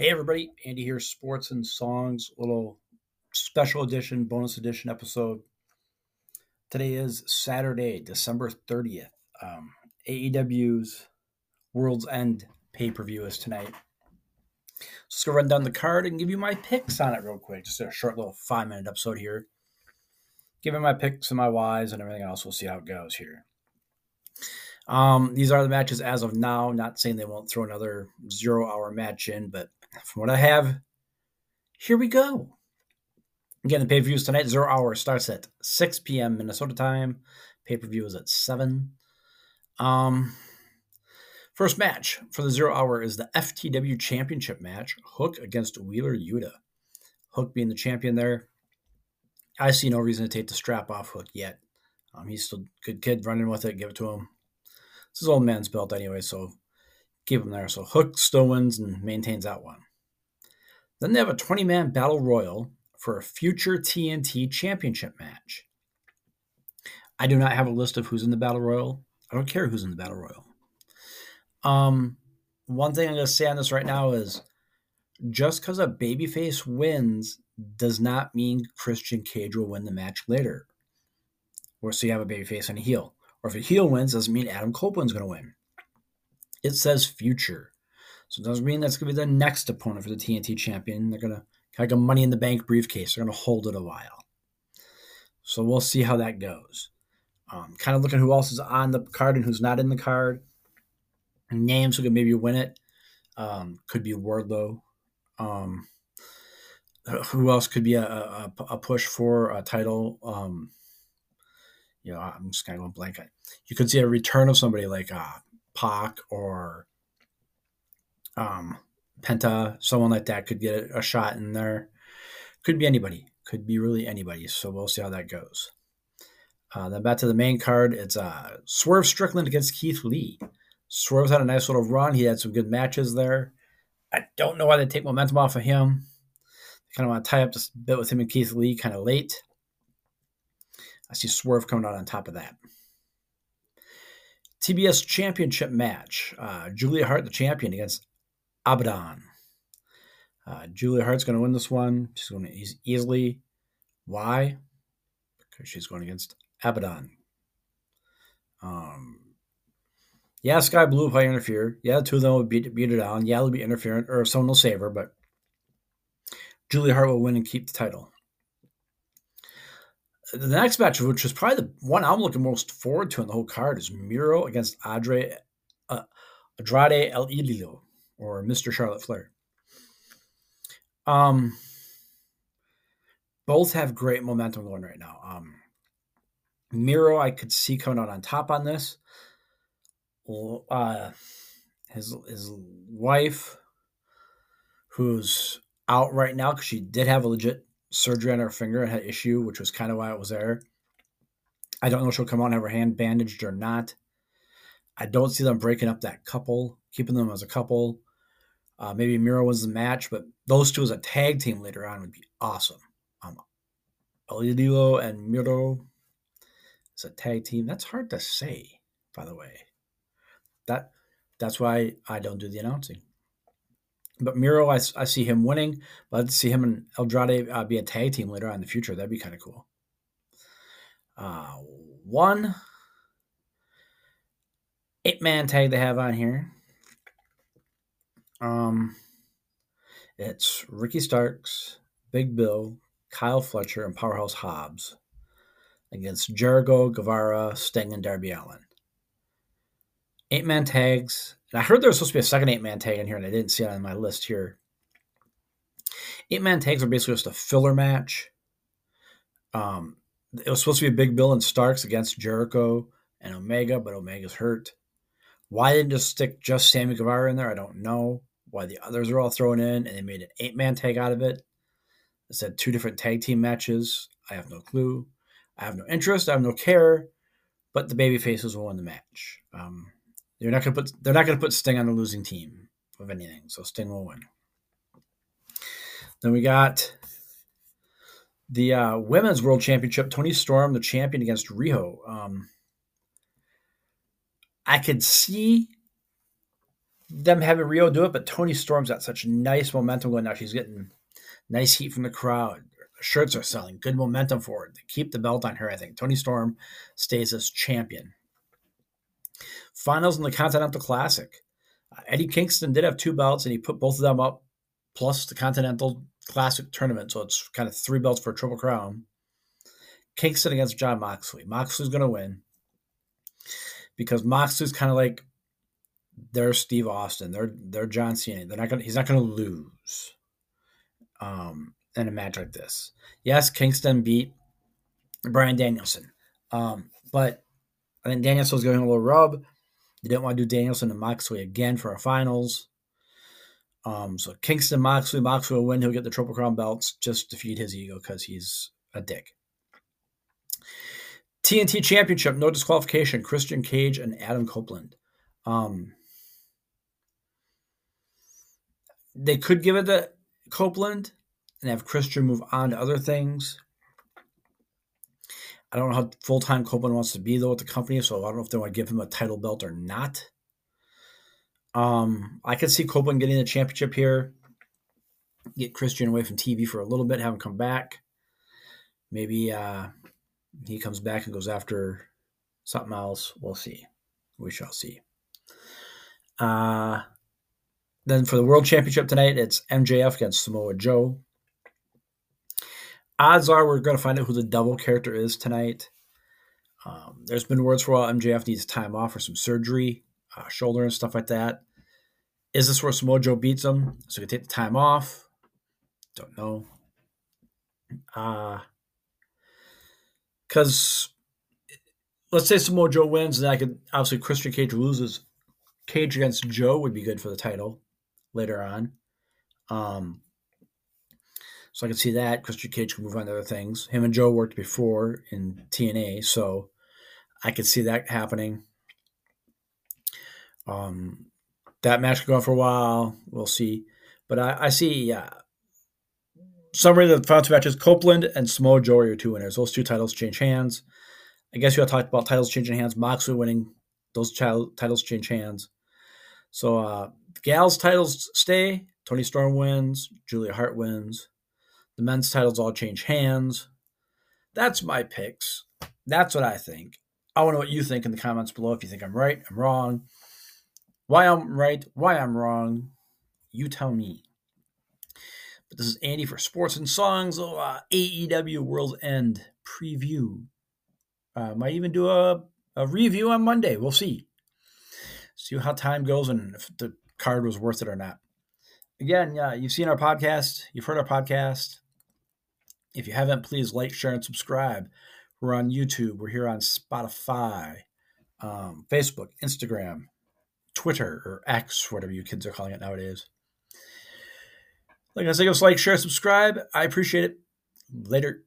Hey everybody, Andy here, Sports and Songs, little special edition, bonus edition episode. Today is Saturday, December 30th. Um, AEW's World's End pay per view is tonight. Just gonna run down the card and give you my picks on it real quick. Just a short little five minute episode here. Giving my picks and my whys and everything else. We'll see how it goes here. Um, these are the matches as of now. Not saying they won't throw another zero hour match in, but from what I have, here we go. Again, the pay per view is tonight. Zero hour starts at 6 p.m. Minnesota time. Pay per view is at 7. Um, first match for the zero hour is the FTW Championship match Hook against Wheeler Yuta. Hook being the champion there. I see no reason to take the strap off Hook yet. Um, he's still a good kid running with it. Give it to him. It's his old man's belt anyway, so keep him there. So Hook still wins and maintains that one. Then they have a 20 man battle royal for a future TNT championship match. I do not have a list of who's in the battle royal. I don't care who's in the battle royal. Um, one thing I'm going to say on this right now is just because a babyface wins does not mean Christian Cage will win the match later. Or so you have a babyface and a heel. Or if a heel wins, doesn't mean Adam Copeland's going to win. It says future. So it doesn't mean that's going to be the next opponent for the TNT champion. They're going to, like a money in the bank briefcase, they're going to hold it a while. So we'll see how that goes. Um, kind of looking who else is on the card and who's not in the card. Names who could maybe win it. Um, could be Wardlow. Um, who else could be a, a, a push for a title? Um, you know, I'm just kind of going blank. You could see a return of somebody like uh, Pac or um, Penta, someone like that could get a shot in there. Could be anybody. Could be really anybody. So we'll see how that goes. Uh, then back to the main card. It's uh, Swerve Strickland against Keith Lee. Swerve's had a nice little run. He had some good matches there. I don't know why they take momentum off of him. They kind of want to tie up this bit with him and Keith Lee kind of late. I see Swerve coming out on top of that. TBS Championship match. Uh, Julia Hart, the champion, against Abaddon. Uh, Julia Hart's going to win this one. She's going to easily. Why? Because she's going against Abaddon. Um, yeah, Skye Blue probably interfere. Yeah, the two of them will beat, beat her down. Yeah, they'll be interferent, or someone will save her, but Julia Hart will win and keep the title the next match, which is probably the one I'm looking most forward to in the whole card, is Miro against Andrade, uh, El Idolo or Mr. Charlotte Flair. Um, both have great momentum going right now. Um, Miro, I could see coming out on top on this. Uh, his his wife, who's out right now because she did have a legit surgery on her finger and had issue, which was kind of why it was there. I don't know if she'll come out and have her hand bandaged or not. I don't see them breaking up that couple, keeping them as a couple. Uh, maybe Miro wins the match, but those two as a tag team later on would be awesome. Um, Alidilo and Miro as a tag team. That's hard to say, by the way. That that's why I don't do the announcing. But Miro, I, I see him winning. I'd see him and Andrade uh, be a tag team later on in the future. That'd be kind of cool. Uh, one eight man tag they have on here. Um, it's Ricky Starks, Big Bill, Kyle Fletcher, and Powerhouse Hobbs against Jericho, Guevara, Sting, and Darby Allin. Eight man tags and I heard there was supposed to be a second eight man tag in here, and I didn't see it on my list here. Eight man tags are basically just a filler match. Um, it was supposed to be a Big Bill and Starks against Jericho and Omega, but Omega's hurt. Why didn't just stick just Sammy Guevara in there? I don't know. Why the others are all thrown in and they made an eight man tag out of it. It said two different tag team matches. I have no clue. I have no interest. I have no care. But the baby faces will win the match. Um, they're not gonna put they're not gonna put Sting on the losing team of anything, so Sting will win. Then we got the uh, women's world championship. Toni Storm, the champion, against Riho. Um, I could see them having Riho do it, but Toni Storm's got such nice momentum going now. She's getting nice heat from the crowd. Shirts are selling, good momentum for her. keep the belt on her, I think. Toni Storm stays as champion. Finals in the Continental Classic. Uh, Eddie Kingston did have two belts, and he put both of them up, plus the Continental Classic tournament. So it's kind of three belts for a triple crown. Kingston against Jon Moxley. Moxley's going to win because Moxley's kind of like they're Steve Austin, they're they're John Cena. They're not going. He's not going to lose. Um, in a match like this, yes, Kingston beat Bryan Danielson, um, but I think Danielson's going a little rub. They didn't want to do Danielson and Moxley again for our finals. Um, so Kingston Moxley, Moxley will win. He'll get the Triple Crown belts just to feed his ego because he's a dick. TNT Championship, no disqualification. Christian Cage and Adam Copeland. Um, they could give it to Copeland and have Christian move on to other things. I don't know how full time Copeland wants to be though with the company, so I don't know if they want to give him a title belt or not. Um, I could see Copeland getting the championship here, get Christian away from TV for a little bit, have him come back. Maybe uh, he comes back and goes after something else. We'll see. We shall see. Uh, then for the World Championship tonight, it's MJF against Samoa Joe. Odds are we're going to find out who the devil character is tonight. Um, there's been words for a while MJF needs time off for some surgery, uh, shoulder and stuff like that. Is this where Samoa Joe beats him? So he can take the time off? Don't know. Uh, because let's say Samoa Joe wins, and I could obviously Christian Cage loses. Cage against Joe would be good for the title later on. Um, so I can see that Christian Cage can move on to other things. Him and Joe worked before in TNA, so I could see that happening. Um, that match could go on for a while. We'll see, but I, I see. Yeah, summary of the final two matches: Copeland and Samoa Joe are two winners. Those two titles change hands. I guess you have talked about titles changing hands. Moxley winning; those titles change hands. So uh, gals' titles stay. Toni Storm wins. Julia Hart wins. The men's titles all change hands. That's my picks. That's what I think. I want to know what you think in the comments below. If you think I'm right, I'm wrong. Why I'm right, why I'm wrong, you tell me. But this is Andy for Sports and Songs, oh, uh, AEW World's End preview. Uh, might even do a, a review on Monday. We'll see. See how time goes and if the card was worth it or not. Again, yeah, you've seen our podcast, you've heard our podcast. If you haven't, please like, share, and subscribe. We're on YouTube. We're here on Spotify, um, Facebook, Instagram, Twitter, or X, whatever you kids are calling it nowadays. Like I said, give us like, share, subscribe. I appreciate it. Later.